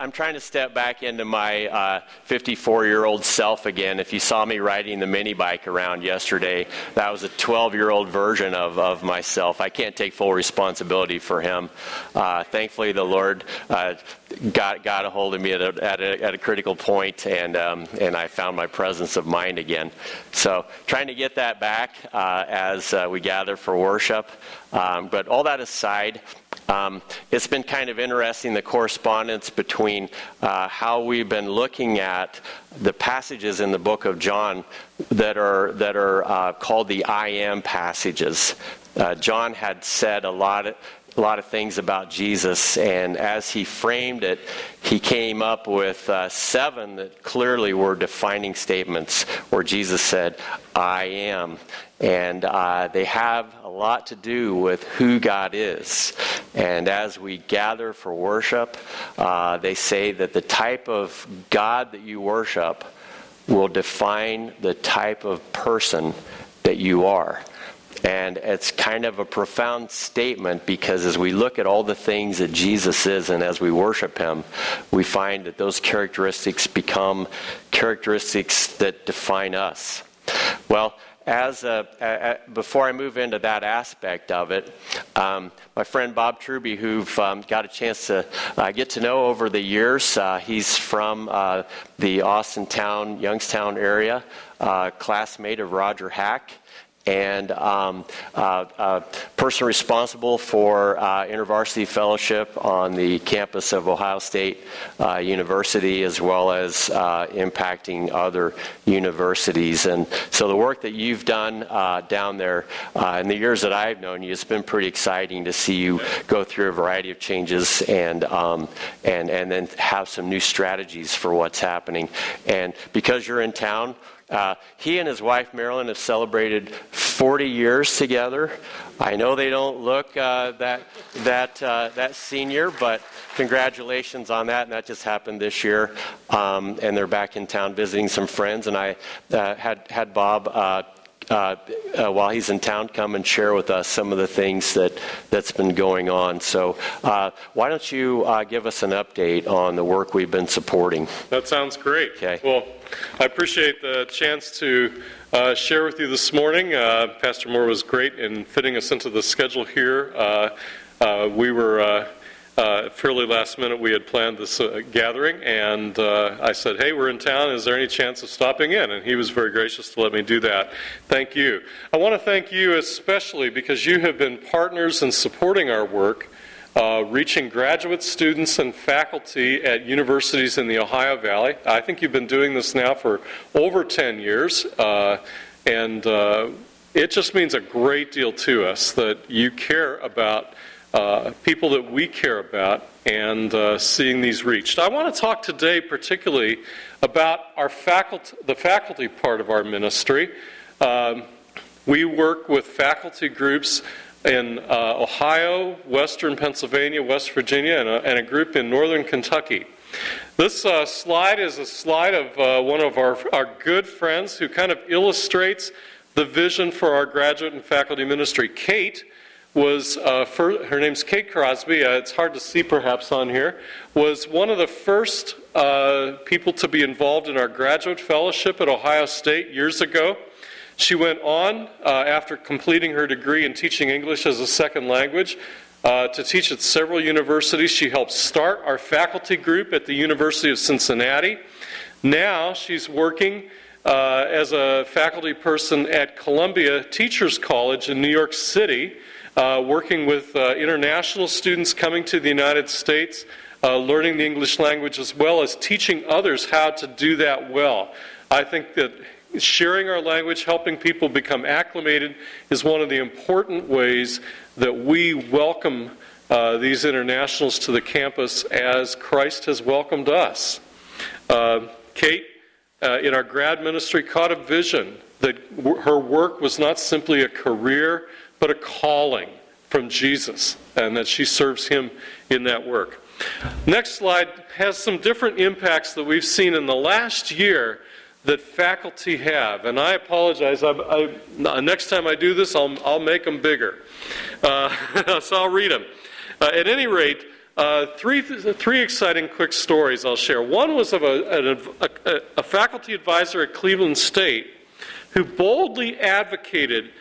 I'm trying to step back into my 54 uh, year old self again. If you saw me riding the mini bike around yesterday, that was a 12 year old version of, of myself. I can't take full responsibility for him. Uh, thankfully, the Lord uh, got, got a hold of me at a, at a, at a critical point, and, um, and I found my presence of mind again. So, trying to get that back uh, as uh, we gather for worship. Um, but all that aside, um, it's been kind of interesting the correspondence between uh, how we've been looking at the passages in the book of John that are that are uh, called the I am passages. Uh, John had said a lot. Of, a lot of things about Jesus, and as he framed it, he came up with uh, seven that clearly were defining statements where Jesus said, I am. And uh, they have a lot to do with who God is. And as we gather for worship, uh, they say that the type of God that you worship will define the type of person that you are. And it's kind of a profound statement because as we look at all the things that Jesus is and as we worship him, we find that those characteristics become characteristics that define us. Well, as a, a, before I move into that aspect of it, um, my friend Bob Truby, who've um, got a chance to uh, get to know over the years, uh, he's from uh, the Austintown, Youngstown area, uh, classmate of Roger Hack and um, uh, uh, person responsible for uh, InterVarsity Fellowship on the campus of Ohio State University, as well as impacting other universities. And so the work that you've done down there in the years that I've known you, it's been pretty exciting to see you go through a variety of changes and um, and and then have some new strategies for what's happening. And because you're in town. Uh, he and his wife Marilyn have celebrated 40 years together. I know they don't look uh, that that uh, that senior, but congratulations on that. And that just happened this year. Um, and they're back in town visiting some friends. And I uh, had had Bob uh, uh, while he's in town, come and share with us some of the things that that's been going on. So, uh, why don't you uh, give us an update on the work we've been supporting? That sounds great. Okay. Well, I appreciate the chance to uh, share with you this morning. Uh, Pastor Moore was great in fitting us into the schedule here. we were uh, fairly last minute, we had planned this uh, gathering, and uh, I said, Hey, we're in town. Is there any chance of stopping in? And he was very gracious to let me do that. Thank you. I want to thank you especially because you have been partners in supporting our work, uh, reaching graduate students and faculty at universities in the Ohio Valley. I think you've been doing this now for over 10 years, uh, and uh, it just means a great deal to us that you care about uh, people that we care about and uh, seeing these reached. I want to talk today particularly about our faculty, the faculty part of our ministry. Um, we work with faculty groups in uh, Ohio, Western Pennsylvania, West Virginia, and a, and a group in Northern Kentucky. This uh, slide is a slide of uh, one of our, our good friends who kind of illustrates the vision for our graduate and faculty ministry. Kate was uh, for, her name's Kate Crosby. Uh, it's hard to see perhaps on here. Was one of the first uh, people to be involved in our graduate fellowship at Ohio State years ago. She went on uh, after completing her degree in teaching English as a second language uh, to teach at several universities. She helped start our faculty group at the University of Cincinnati. Now she's working. Uh, as a faculty person at Columbia Teachers College in New York City, uh, working with uh, international students coming to the United States, uh, learning the English language, as well as teaching others how to do that well. I think that sharing our language, helping people become acclimated, is one of the important ways that we welcome uh, these internationals to the campus as Christ has welcomed us. Uh, Kate, uh, in our grad ministry, caught a vision that w- her work was not simply a career but a calling from Jesus, and that she serves him in that work. Next slide has some different impacts that we've seen in the last year that faculty have. And I apologize, I, I, next time I do this, I'll, I'll make them bigger. Uh, so I'll read them. Uh, at any rate, uh, three, three exciting quick stories I'll share. One was of a, a, a, a faculty advisor at Cleveland State who boldly advocated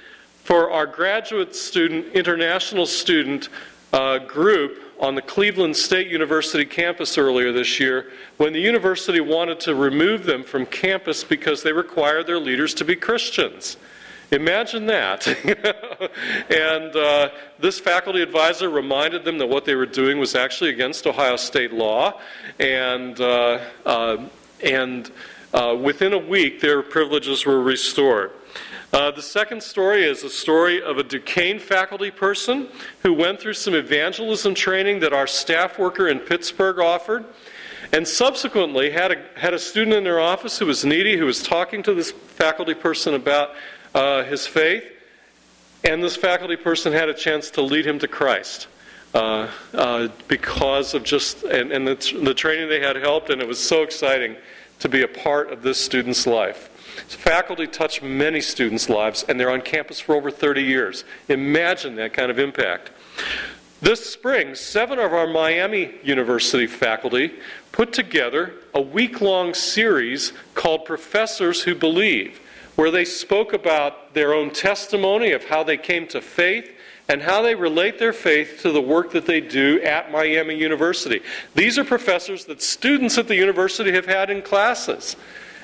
for our graduate student, international student uh, group on the Cleveland State University campus earlier this year when the university wanted to remove them from campus because they required their leaders to be Christians. Imagine that. and uh, this faculty advisor reminded them that what they were doing was actually against Ohio state law. And, uh, uh, and uh, within a week, their privileges were restored. Uh, the second story is a story of a Duquesne faculty person who went through some evangelism training that our staff worker in Pittsburgh offered, and subsequently had a, had a student in their office who was needy, who was talking to this faculty person about uh, his faith, and this faculty person had a chance to lead him to Christ. Uh, uh, because of just, and, and the, the training they had helped, and it was so exciting to be a part of this student's life. Faculty touch many students' lives, and they're on campus for over 30 years. Imagine that kind of impact. This spring, seven of our Miami University faculty put together a week long series called Professors Who Believe, where they spoke about their own testimony of how they came to faith and how they relate their faith to the work that they do at Miami University. These are professors that students at the university have had in classes.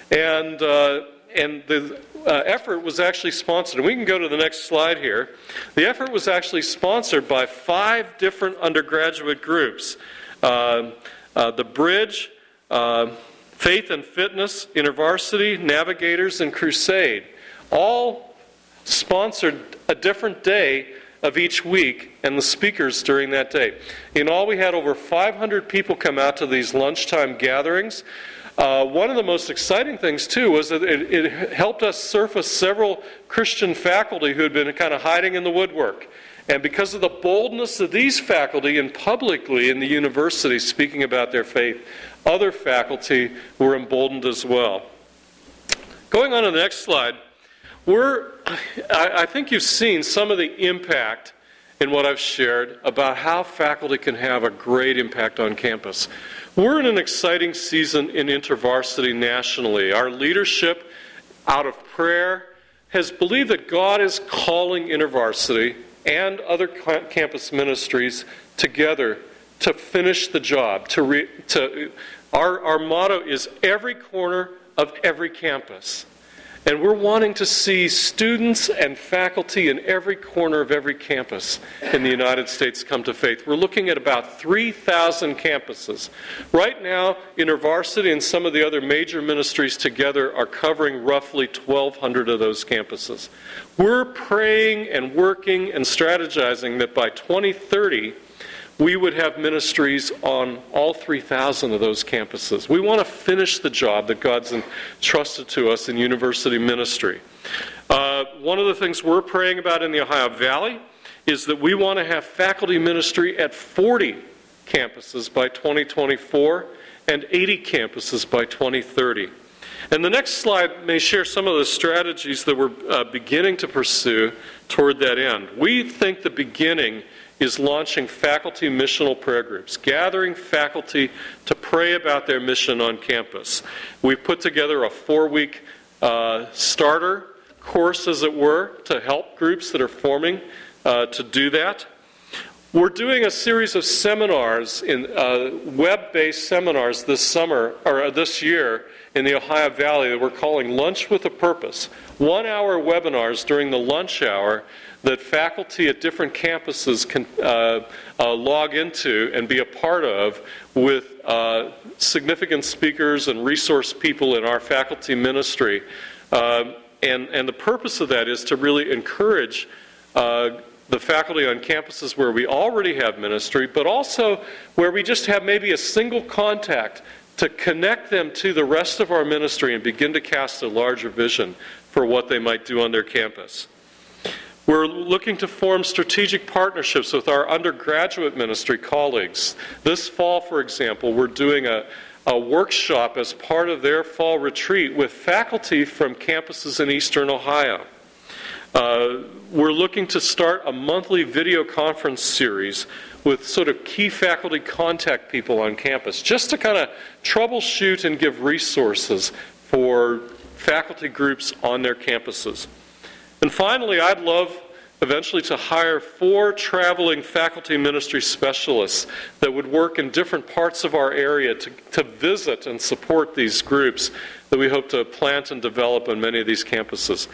And uh, and the uh, effort was actually sponsored. And we can go to the next slide here. The effort was actually sponsored by five different undergraduate groups uh, uh, the Bridge, uh, Faith and Fitness, InterVarsity, Navigators, and Crusade. All sponsored a different day of each week and the speakers during that day. In all, we had over 500 people come out to these lunchtime gatherings. Uh, one of the most exciting things, too, was that it, it, helped us surface several Christian faculty who had been kind of hiding in the woodwork. And because of the boldness of these faculty and publicly in the university speaking about their faith, other faculty were emboldened as well. Going on to the next slide, we're, I, I think you've seen some of the impact in what I've shared about how faculty can have a great impact on campus. We're in an exciting season in InterVarsity nationally. Our leadership, out of prayer, has believed that God is calling InterVarsity and other campus ministries together to finish the job. To, re, to our, our motto is every corner of every campus. And we're wanting to see students and faculty in every corner of every campus in the United States come to faith. We're looking at about 3,000 campuses. Right now, InterVarsity and some of the other major ministries together are covering roughly 1,200 of those campuses. We're praying and working and strategizing that by 2030, we would have ministries on all 3,000 of those campuses. We want to finish the job that God's entrusted to us in university ministry. Uh, one of the things we're praying about in the Ohio Valley is that we want to have faculty ministry at 40 campuses by 2024 and 80 campuses by 2030. And the next slide may share some of the strategies that we're uh, beginning to pursue toward that end. We think the beginning is launching faculty missional prayer groups, gathering faculty to pray about their mission on campus. We've put together a four week uh, starter course, as it were, to help groups that are forming uh, to do that. We're doing a series of seminars, in uh, web-based seminars this summer or uh, this year in the Ohio Valley that we're calling Lunch with a Purpose. One-hour webinars during the lunch hour that faculty at different campuses can uh, uh, log into and be a part of with uh, significant speakers and resource people in our faculty ministry. Uh, and, and the purpose of that is to really encourage uh, the faculty on campuses where we already have ministry, but also where we just have maybe a single contact to connect them to the rest of our ministry and begin to cast a larger vision for what they might do on their campus. We're looking to form strategic partnerships with our undergraduate ministry colleagues. This fall, for example, we're doing a, a workshop as part of their fall retreat with faculty from campuses in eastern Ohio. Uh, we're looking to start a monthly video conference series with sort of key faculty contact people on campus, just to kind of troubleshoot and give resources for faculty groups on their campuses. And finally, I'd love eventually to hire four traveling faculty ministry specialists that would work in different parts of our area to, to visit and support these groups that we hope to plant and develop on many of these campuses.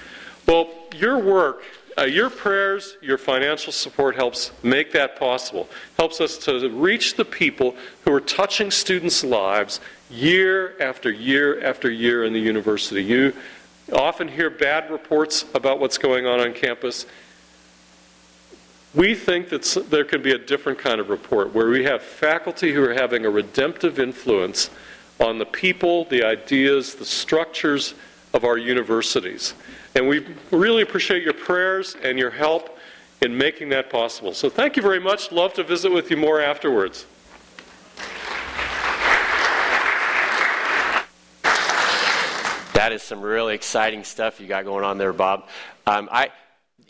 Well, your work, uh, your prayers, your financial support helps make that possible, helps us to reach the people who are touching students' lives year after year after year in the university. You often hear bad reports about what's going on on campus. We think that there can be a different kind of report where we have faculty who are having a redemptive influence on the people, the ideas, the structures of our universities. And we really appreciate your prayers and your help in making that possible. So thank you very much. Love to visit with you more afterwards. That is some really exciting stuff you got going on there, Bob. Um, I,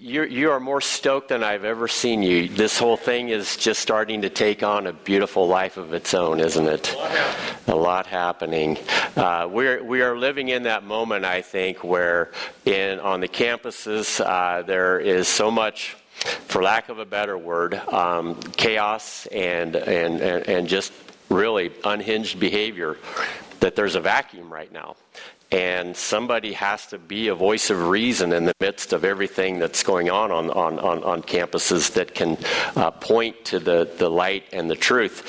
you're, you are more stoked than I've ever seen you. This whole thing is just starting to take on a beautiful life of its own, isn't it? A lot happening. Uh, we're, we are living in that moment, I think, where in, on the campuses uh, there is so much for lack of a better word, um, chaos and, and, and, and, just really unhinged behavior, that there's a vacuum right now. And somebody has to be a voice of reason in the midst of everything that's going on on, on, on, on campuses that can uh, point to the, the light and the truth.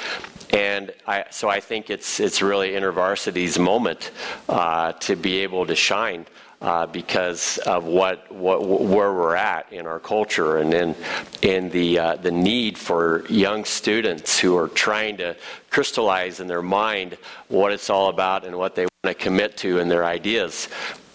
And I, so I think it's, it's really InterVarsity's moment uh, to be able to shine uh, because of what, what where we're at in our culture and in in the uh, the need for young students who are trying to crystallize in their mind what it's all about and what they want to commit to in their ideas.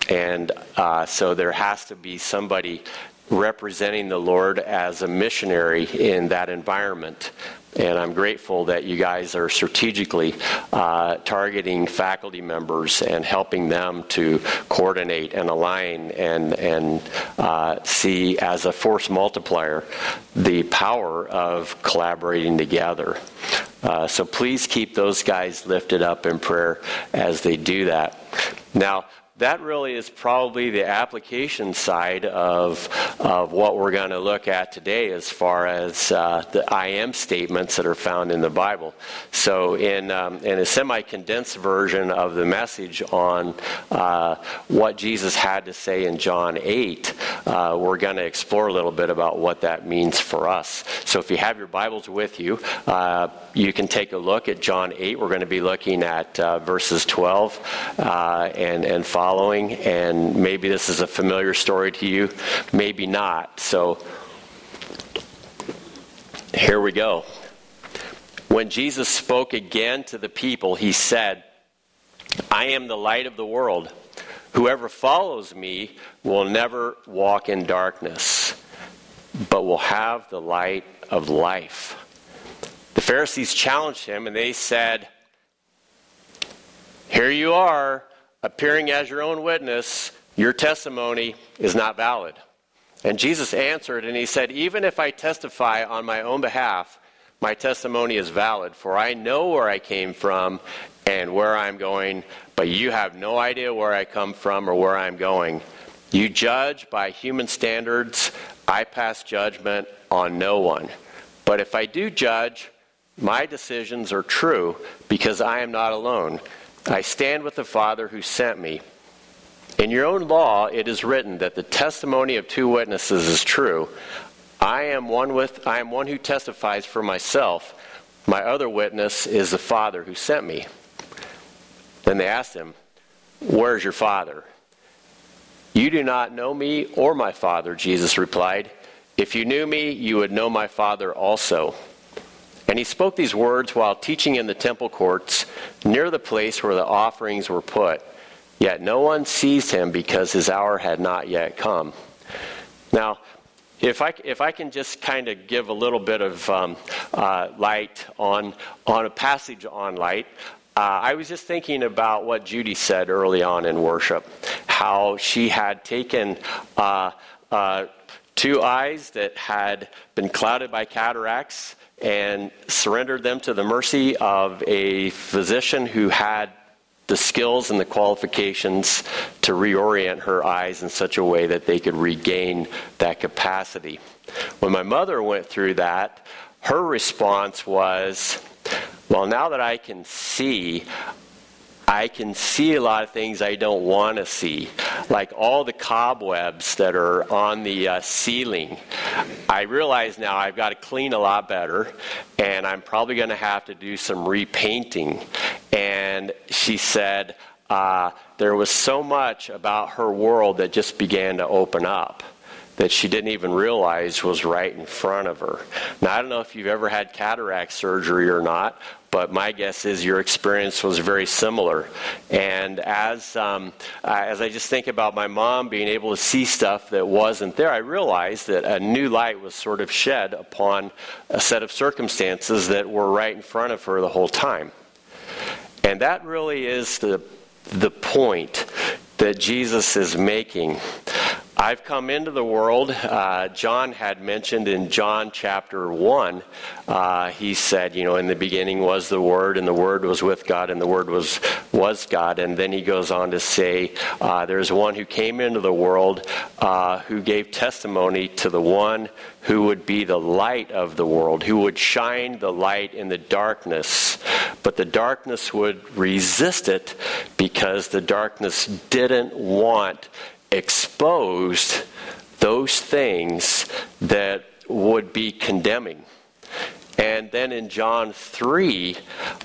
And uh, so there has to be somebody representing the Lord as a missionary in that environment. And I'm grateful that you guys are strategically uh, targeting faculty members and helping them to coordinate and align and, and uh, see as a force multiplier the power of collaborating together. Uh, so please keep those guys lifted up in prayer as they do that. Now, that really is probably the application side of, of what we're going to look at today as far as uh, the I am statements that are found in the Bible. So, in, um, in a semi condensed version of the message on uh, what Jesus had to say in John 8, uh, we're going to explore a little bit about what that means for us. So, if you have your Bibles with you, uh, you can take a look at John 8. We're going to be looking at uh, verses 12 uh, and, and following. And maybe this is a familiar story to you, maybe not. So here we go. When Jesus spoke again to the people, he said, I am the light of the world. Whoever follows me will never walk in darkness, but will have the light of life. The Pharisees challenged him and they said, Here you are, appearing as your own witness. Your testimony is not valid. And Jesus answered and he said, Even if I testify on my own behalf, my testimony is valid, for I know where I came from and where I'm going, but you have no idea where I come from or where I'm going. You judge by human standards. I pass judgment on no one. But if I do judge, my decisions are true because I am not alone. I stand with the Father who sent me. In your own law, it is written that the testimony of two witnesses is true. I am one with I am one who testifies for myself. My other witness is the Father who sent me. Then they asked him, Where is your Father? You do not know me or my Father, Jesus replied. If you knew me, you would know my Father also. And he spoke these words while teaching in the temple courts near the place where the offerings were put. Yet no one seized him because his hour had not yet come. Now, if I, if I can just kind of give a little bit of um, uh, light on, on a passage on light, uh, I was just thinking about what Judy said early on in worship, how she had taken uh, uh two eyes that had been clouded by cataracts and surrendered them to the mercy of a physician who had the skills and the qualifications to reorient her eyes in such a way that they could regain that capacity. When my mother went through that, her response was, Well, now that I can see, I can see a lot of things I don't want to see, like all the cobwebs that are on the uh, ceiling. I realize now I've got to clean a lot better, and I'm probably going to have to do some repainting. And she said uh, there was so much about her world that just began to open up that she didn't even realize was right in front of her. Now, I don't know if you've ever had cataract surgery or not, but my guess is your experience was very similar. And as um, uh, as I just think about my mom being able to see stuff that wasn't there, I realized that a new light was sort of shed upon a set of circumstances that were right in front of her the whole time. And that really is the the point that Jesus is making. I've come into the world. Uh, John had mentioned in John chapter 1, uh, he said, you know, in the beginning was the Word, and the Word was with God, and the Word was, was God. And then he goes on to say, uh, there's one who came into the world uh, who gave testimony to the one who would be the light of the world, who would shine the light in the darkness. But the darkness would resist it because the darkness didn't want exposed those things that would be condemning. And then in John 3,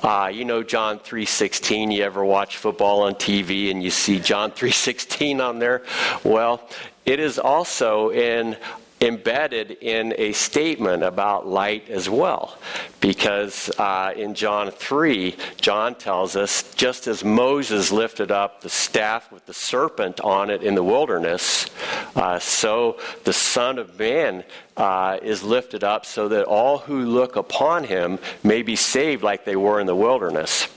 uh, you know John 3.16, you ever watch football on TV and you see John 3.16 on there? Well, it is also in embedded in a statement about light as well. Because uh, in John 3, John tells us just as Moses lifted up the staff with the serpent on it in the wilderness, uh, so the Son of Man uh, is lifted up so that all who look upon him may be saved like they were in the wilderness.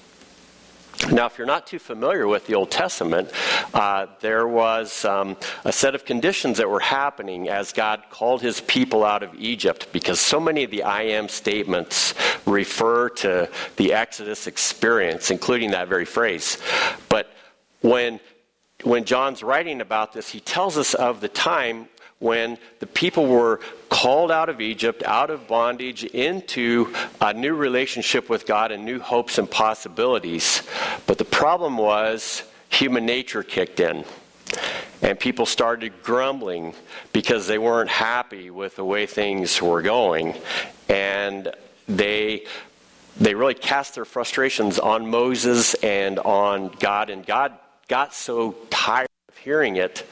Now, if you're not too familiar with the Old Testament, uh, there was um, a set of conditions that were happening as God called his people out of Egypt because so many of the I am statements refer to the Exodus experience, including that very phrase. But when when John's writing about this, he tells us of the time when the people were called out of Egypt, out of bondage, into a new relationship with God and new hopes and possibilities. But the problem was human nature kicked in. And people started grumbling because they weren't happy with the way things were going. And they they really cast their frustrations on Moses and on God, and God got so tired of hearing it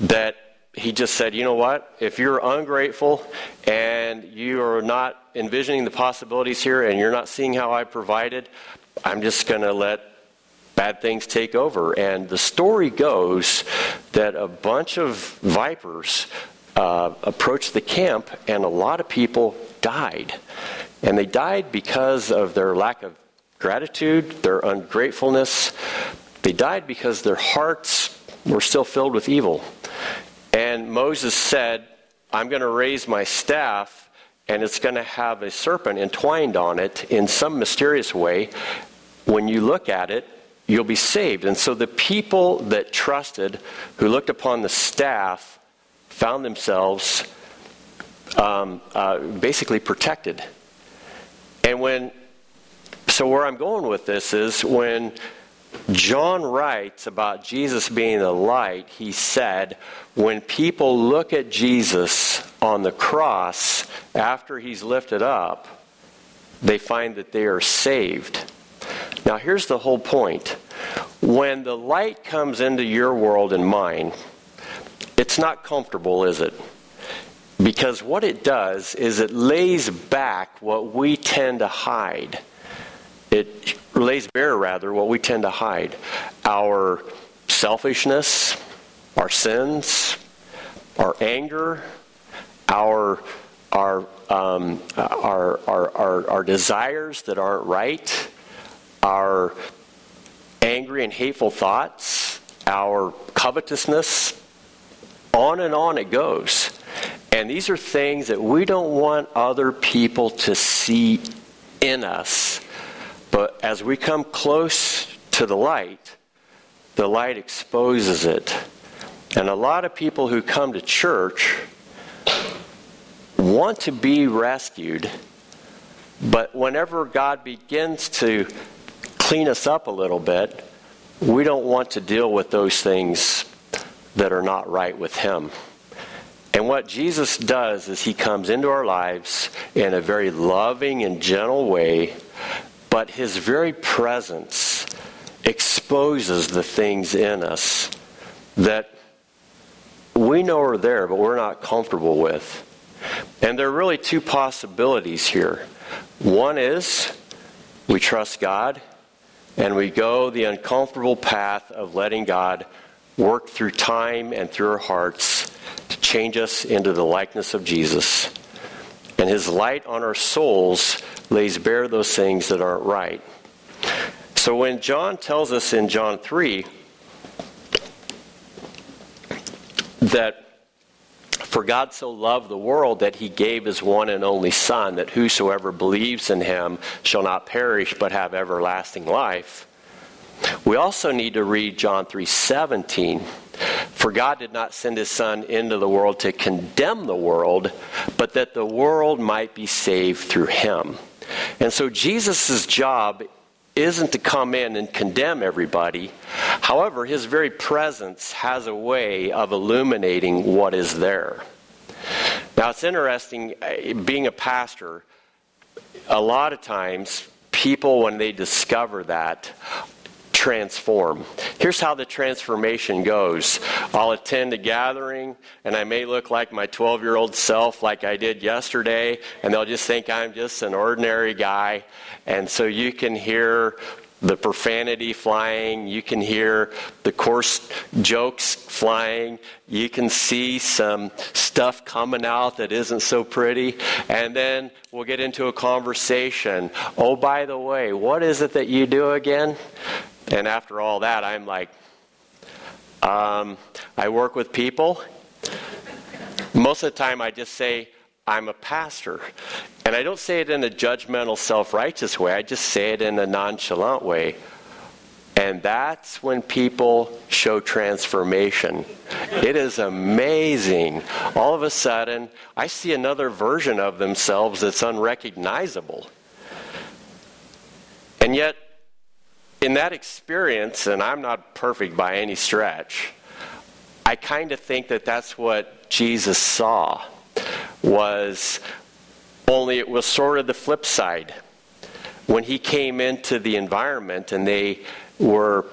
that he just said, you know what? If you're ungrateful and you are not envisioning the possibilities here and you're not seeing how I provided, I'm just going to let bad things take over. And the story goes that a bunch of vipers uh, approached the camp and a lot of people died. And they died because of their lack of gratitude, their ungratefulness. They died because their hearts were still filled with evil. And Moses said, I'm going to raise my staff, and it's going to have a serpent entwined on it in some mysterious way. When you look at it, you'll be saved. And so the people that trusted, who looked upon the staff, found themselves um, uh, basically protected. And when, so where I'm going with this is when John writes about Jesus being the light, he said, when people look at Jesus on the cross after he's lifted up, they find that they are saved. Now, here's the whole point. When the light comes into your world and mine, it's not comfortable, is it? Because what it does is it lays back what we tend to hide. It lays bare, rather, what we tend to hide our selfishness, our sins, our anger, our, our, um, our, our, our, our desires that aren't right, our angry and hateful thoughts, our covetousness, on and on it goes. And these are things that we don't want other people to see in us. But as we come close to the light, the light exposes it. And a lot of people who come to church want to be rescued, but whenever God begins to clean us up a little bit, we don't want to deal with those things that are not right with Him. And what Jesus does is He comes into our lives in a very loving and gentle way, but His very presence exposes the things in us that we know are there, but we're not comfortable with. And there are really two possibilities here. One is we trust God and we go the uncomfortable path of letting God work through time and through our hearts to change us into the likeness of Jesus. And his light on our souls lays bare those things that aren't right. So when John tells us in John 3 that for God so loved the world that he gave his one and only Son, that whosoever believes in him shall not perish but have everlasting life. We also need to read John 3:17. For God did not send his son into the world to condemn the world, but that the world might be saved through him. And so Jesus' job isn't to come in and condemn everybody. However, his very presence has a way of illuminating what is there. Now, it's interesting, uh, being a pastor, a lot of times people, when they discover that, transform. Here's how the transformation goes I'll attend a gathering, and I may look like my 12 year old self, like I did yesterday, and they'll just think I'm just an ordinary guy. And so you can hear the profanity flying, you can hear the coarse jokes flying, you can see some stuff coming out that isn't so pretty, and then we'll get into a conversation. Oh, by the way, what is it that you do again? And after all that, I'm like, um, I work with people. Most of the time, I just say, I'm a pastor. And I don't say it in a judgmental, self righteous way, I just say it in a nonchalant way. And that's when people show transformation. It is amazing. All of a sudden, I see another version of themselves that's unrecognizable. And yet, in that experience, and I'm not perfect by any stretch, I kind of think that that's what Jesus saw was only it was sort of the flip side. When he came into the environment and they were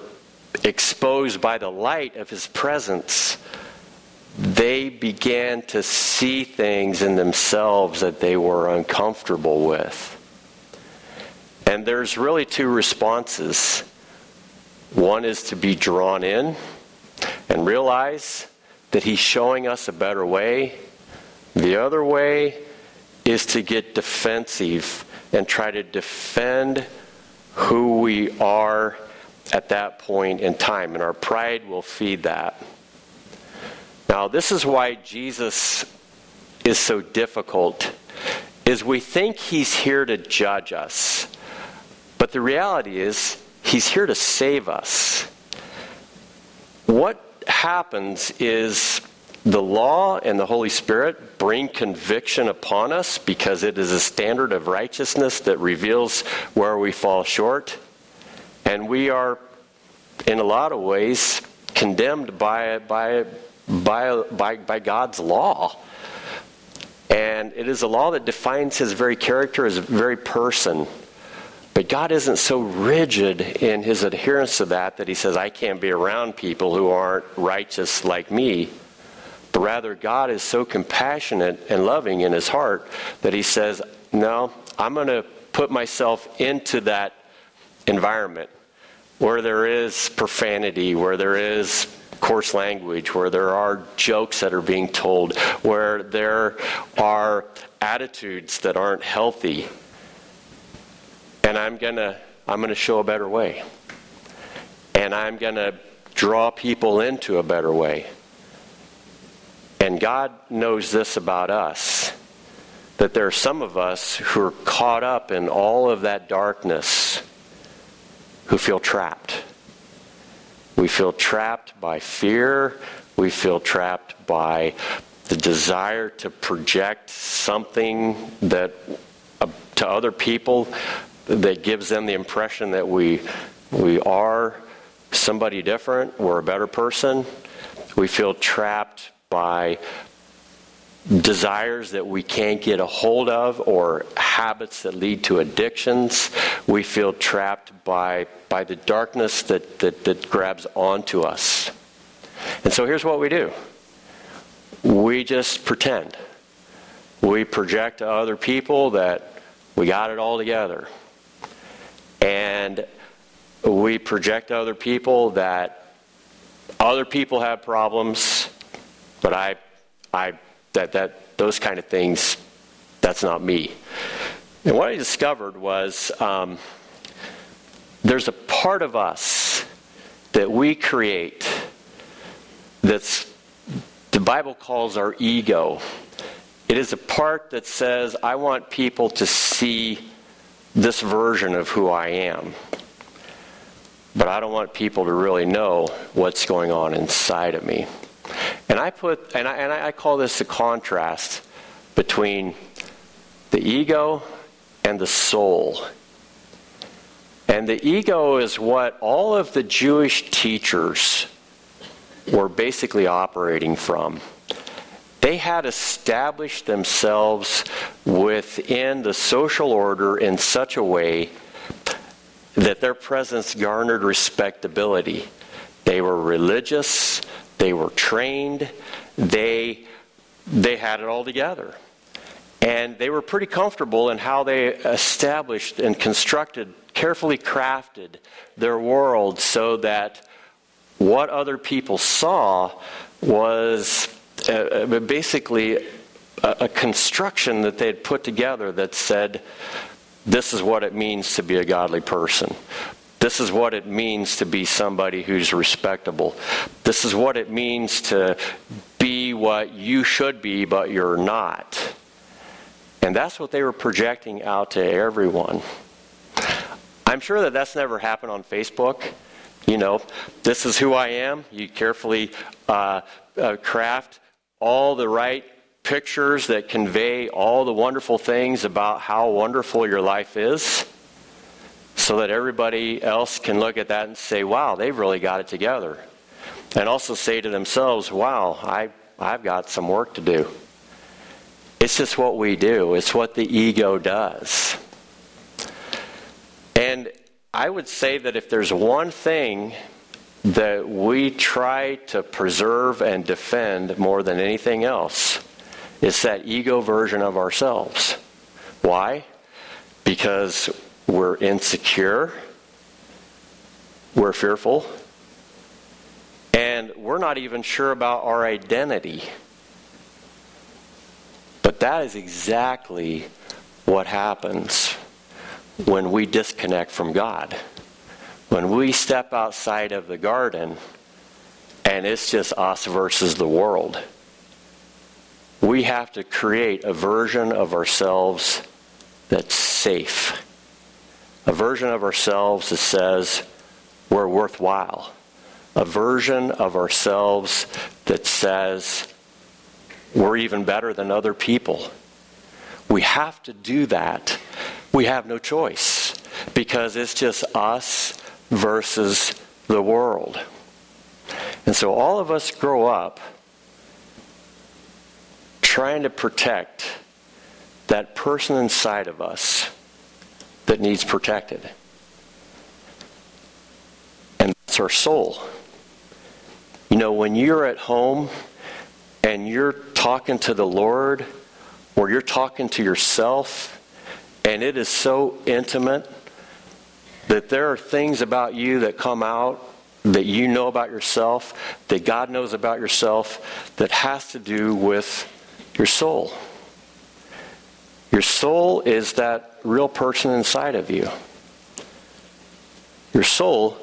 exposed by the light of his presence, they began to see things in themselves that they were uncomfortable with. And there's really two responses. One is to be drawn in and realize that he's showing us a better way the other way is to get defensive and try to defend who we are at that point in time, and our pride will feed that. Now, this is why Jesus is so difficult is we think he's here to judge us. But the reality is he's here to save us. What happens is the law and the Holy Spirit bring conviction upon us because it is a standard of righteousness that reveals where we fall short. And we are, in a lot of ways, condemned by, by, by, by, by God's law. And it is a law that defines his very character, his very person. But God isn't so rigid in his adherence to that that he says, I can't be around people who aren't righteous like me. But rather, God is so compassionate and loving in his heart that he says, No, I'm going to put myself into that environment where there is profanity, where there is coarse language, where there are jokes that are being told, where there are attitudes that aren't healthy. And I'm going to I'm going to show a better way. And I'm going to draw people into a better way. And God knows this about us that there are some of us who are caught up in all of that darkness who feel trapped. We feel trapped by fear. We feel trapped by the desire to project something that uh, to other people that gives them the impression that we we are somebody different, we're a better person. We feel trapped by desires that we can't get a hold of or habits that lead to addictions. We feel trapped by, by the darkness that, that, that grabs onto us. And so here's what we do we just pretend. We project to other people that we got it all together. And we project to other people that other people have problems, but I, I that, that those kind of things, that's not me. And what I discovered was um, there's a part of us that we create that's the Bible calls our ego. It is a part that says, I want people to see this version of who I am. But I don't want people to really know what's going on inside of me. And I put, and I, and I call this the contrast between the ego and the soul. And the ego is what all of the Jewish teachers were basically operating from. They had established themselves within the social order in such a way that their presence garnered respectability. They were religious, they were trained. They, they had it all together. And they were pretty comfortable in how they established and constructed, carefully crafted their world so that what other people saw was uh, uh basically a, a construction that they had put together that said, this is what it means to be a godly person. This is what it means to be somebody who's respectable. This is what it means to be what you should be, but you're not. And that's what they were projecting out to everyone. I'm sure that that's never happened on Facebook. You know, this is who I am. You carefully uh, uh, craft all the right pictures that convey all the wonderful things about how wonderful your life is so that everybody else can look at that and say, wow, they've really got it together. And also say to themselves, wow, I, I've got some work to do. It's just what we do, it's what the ego does. And I would say that if there's one thing that we try to preserve and defend more than anything else, it's that ego version of ourselves. Why? Because we're insecure. We're fearful. And we're not even sure about our identity. But that is exactly what happens when we disconnect from God. When we step outside of the garden and it's just us versus the world. We have to create a version of ourselves that's safe a version of ourselves that says we're worthwhile, a version of ourselves that says we're even better than other people. We have to do that. We have no choice because it's just us versus the world. And so all of us grow up trying to protect that person inside of us that needs protected. And that's our soul. You know, when you're at home and you're talking to the Lord or you're talking to yourself and it is so intimate that there are things about you that come out that you know about yourself, that God knows about yourself, that has to do with your soul. Your soul is that real person inside of you. Your soul,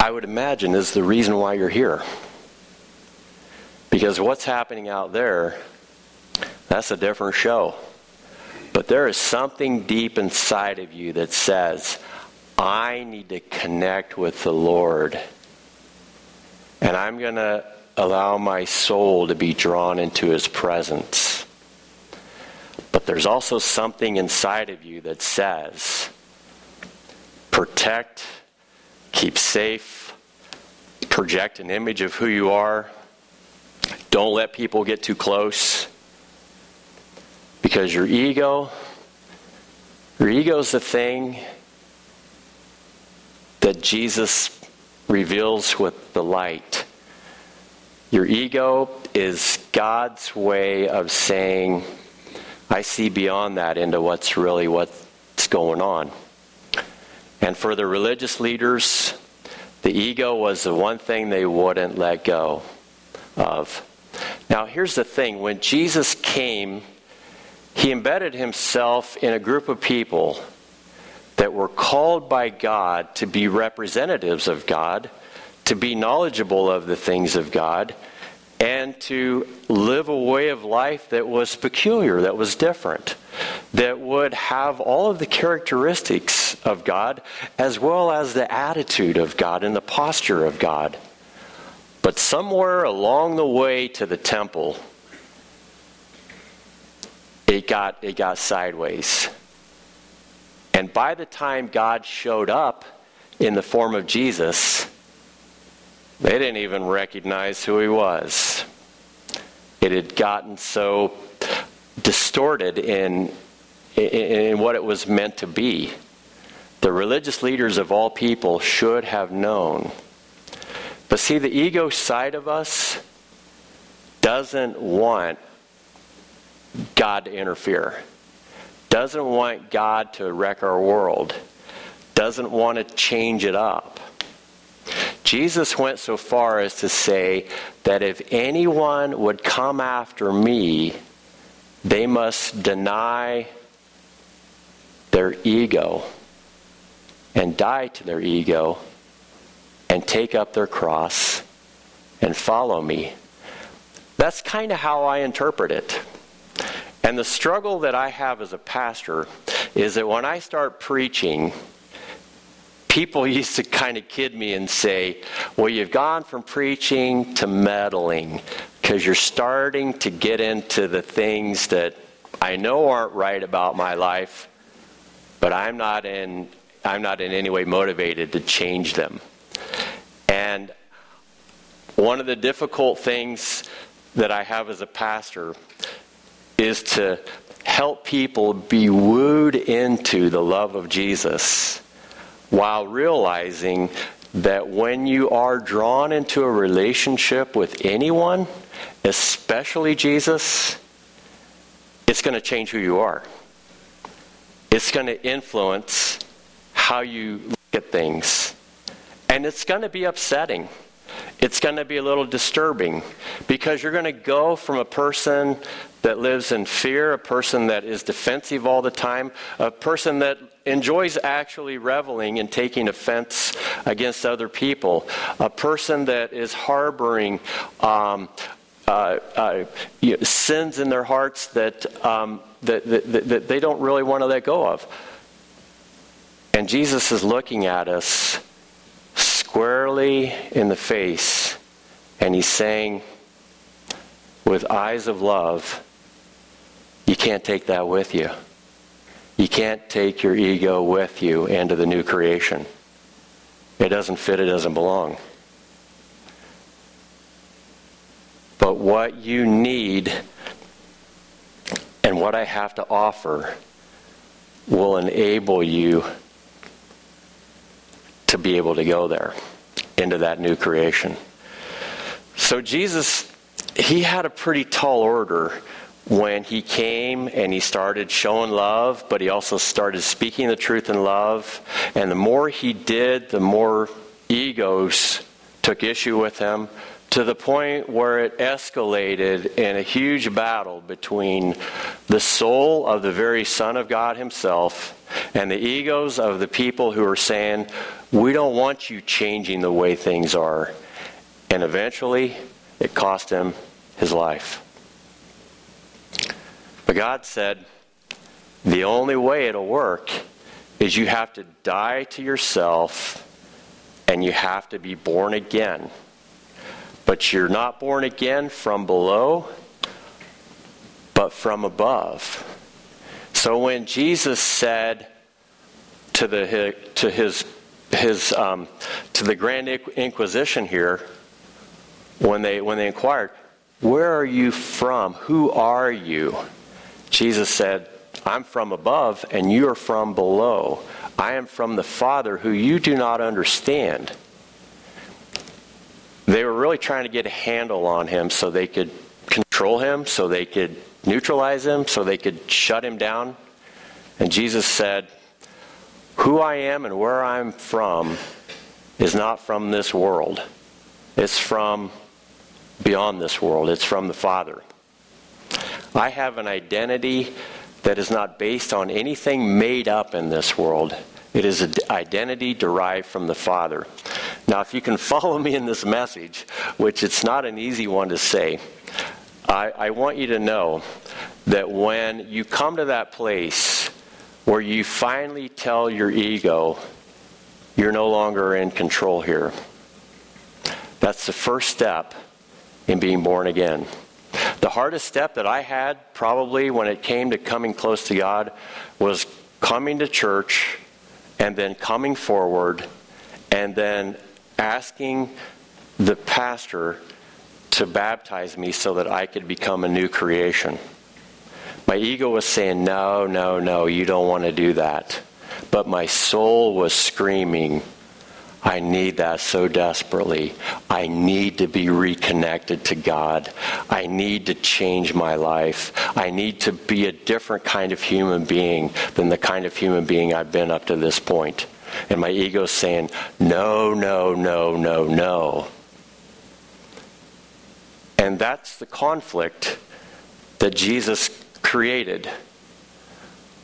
I would imagine, is the reason why you're here. Because what's happening out there, that's a different show. But there is something deep inside of you that says, I need to connect with the Lord. And I'm going to allow my soul to be drawn into his presence. But there's also something inside of you that says, protect, keep safe, project an image of who you are. Don't let people get too close. Because your ego, your ego is the thing that Jesus reveals with the light. Your ego is God's way of saying, I see beyond that into what's really what's going on. And for the religious leaders, the ego was the one thing they wouldn't let go of. Now, here's the thing when Jesus came, he embedded himself in a group of people that were called by God to be representatives of God to be knowledgeable of the things of God, and to live a way of life that was peculiar, that was different, that would have all of the characteristics of God, as well as the attitude of God and the posture of God. But somewhere along the way to the temple, it got, it got sideways. And by the time God showed up in the form of Jesus, they didn't even recognize who he was. It had gotten so distorted in, in, in, what it was meant to be. The religious leaders of all people should have known. But see, the ego side of us doesn't want God to interfere, doesn't want God to wreck our world, doesn't want to change it up. Jesus went so far as to say that if anyone would come after me, they must deny their ego and die to their ego and take up their cross and follow me. That's kind of how I interpret it. And the struggle that I have as a pastor is that when I start preaching, people used to kind of kid me and say, well, you've gone from preaching to meddling because you're starting to get into the things that I know aren't right about my life, but I'm not in, I'm not in any way motivated to change them. And one of the difficult things that I have as a pastor is to help people be wooed into the love of Jesus while realizing that when you are drawn into a relationship with anyone, especially Jesus, it's going to change who you are. It's going to influence how you look at things. And it's going to be upsetting. It's going to be a little disturbing because you're going to go from a person that lives in fear, a person that is defensive all the time, a person that enjoys actually reveling and taking offense against other people, a person that is harboring um, uh, uh, sins in their hearts that, um, that, that, that they don't really want to let go of. And Jesus is looking at us squarely in the face, and he's saying, with eyes of love, you can't take that with you. You can't take your ego with you into the new creation. It doesn't fit, it doesn't belong. But what you need and what I have to offer will enable you to be able to go there into that new creation. So Jesus, he had a pretty tall order when he came and he started showing love, but he also started speaking the truth in love. And the more he did, the more egos took issue with him to the point where it escalated in a huge battle between the soul of the very Son of God himself and the egos of the people who are saying, We don't want you changing the way things are. And eventually, it cost him his life. But God said, the only way it'll work is you have to die to yourself and you have to be born again. But you're not born again from below, but from above. So when Jesus said to the to his his um, to the Grand Inquisition here, when they when they inquired, "Where are you from? Who are you?" Jesus said, I'm from above and you are from below. I am from the Father who you do not understand. They were really trying to get a handle on him so they could control him, so they could neutralize him, so they could shut him down. And Jesus said, Who I am and where I'm from is not from this world. It's from beyond this world. It's from the Father. I have an identity that is not based on anything made up in this world. It is an identity derived from the Father. Now, if you can follow me in this message, which it's not an easy one to say, I, I want you to know that when you come to that place where you finally tell your ego, you're no longer in control here, that's the first step in being born again. The hardest step that I had, probably when it came to coming close to God, was coming to church and then coming forward and then asking the pastor to baptize me so that I could become a new creation. My ego was saying, No, no, no, you don't want to do that. But my soul was screaming, I need that so desperately. I need to be reconnected to God. I need to change my life. I need to be a different kind of human being than the kind of human being I've been up to this point. And my ego's saying, no, no, no, no, no. And that's the conflict that Jesus created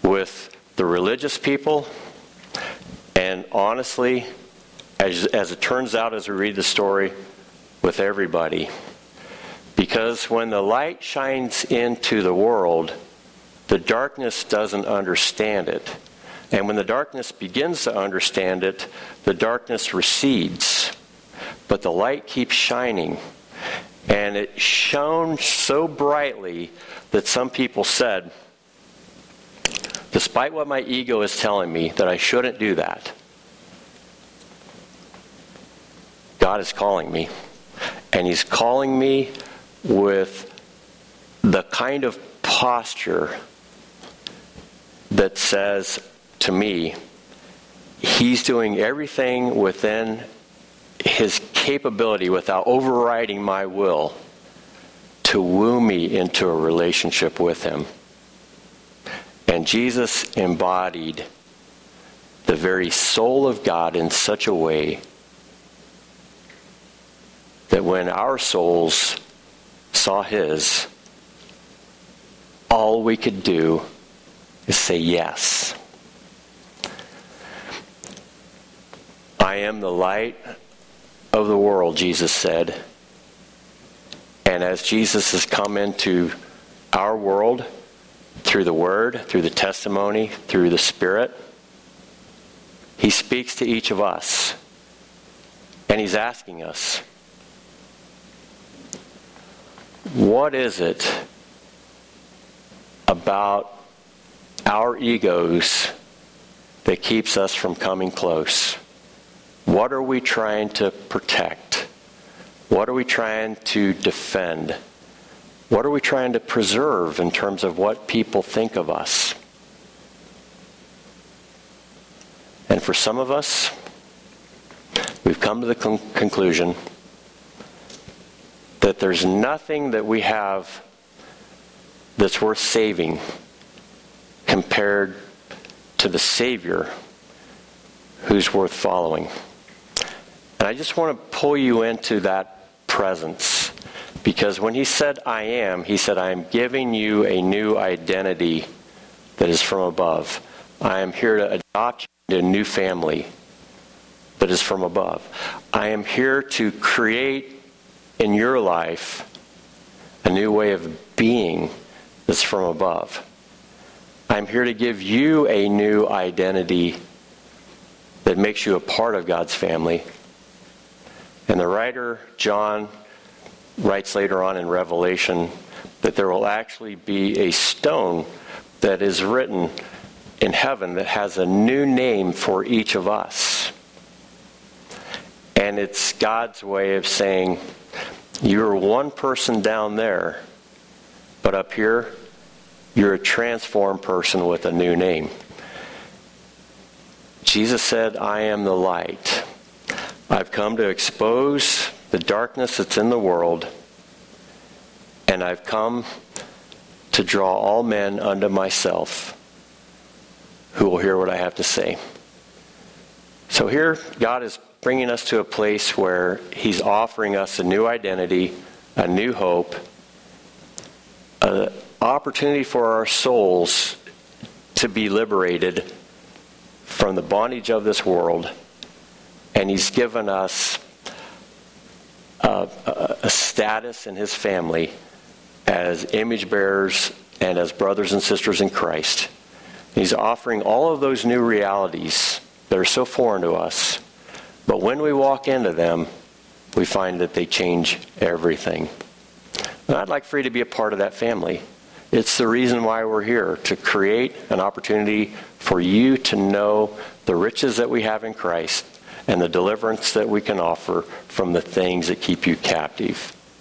with the religious people and honestly as, as it turns out as we read the story, with everybody. Because when the light shines into the world, the darkness doesn't understand it. And when the darkness begins to understand it, the darkness recedes. But the light keeps shining. And it shone so brightly that some people said, despite what my ego is telling me, that I shouldn't do that, God is calling me. And He's calling me with the kind of posture that says to me, He's doing everything within His capability without overriding my will to woo me into a relationship with Him. And Jesus embodied the very soul of God in such a way that when our souls saw his, all we could do is say yes. I am the light of the world, Jesus said. And as Jesus has come into our world through the Word, through the testimony, through the Spirit, He speaks to each of us. And He's asking us, what is it about our egos that keeps us from coming close? What are we trying to protect? What are we trying to defend? What are we trying to preserve in terms of what people think of us? And for some of us, we've come to the con- conclusion that there's nothing that we have that's worth saving compared to the Savior who's worth following. And I just want to pull you into that presence because when he said, I am, he said, I am giving you a new identity that is from above. I am here to adopt you into a new family that is from above. I am here to create in your life a new way of being that's from above. I'm here to give you a new identity that makes you a part of God's family. And the writer, John, writes later on in Revelation that there will actually be a stone that is written in heaven that has a new name for each of us. And it's God's way of saying, You're one person down there, but up here, you're a transformed person with a new name. Jesus said, I am the light. I've come to expose the darkness that's in the world, and I've come to draw all men unto myself who will hear what I have to say. So here, God is bringing us to a place where He's offering us a new identity, a new hope, an opportunity for our souls to be liberated from the bondage of this world. And He's given us a, a, status in His family as image bearers and as brothers and sisters in Christ. He's offering all of those new realities that are so foreign to us. But when we walk into them, we find that they change everything. And I'd like for you to be a part of that family. It's the reason why we're here to create an opportunity for you to know the riches that we have in Christ and the deliverance that we can offer from the things that keep you captive.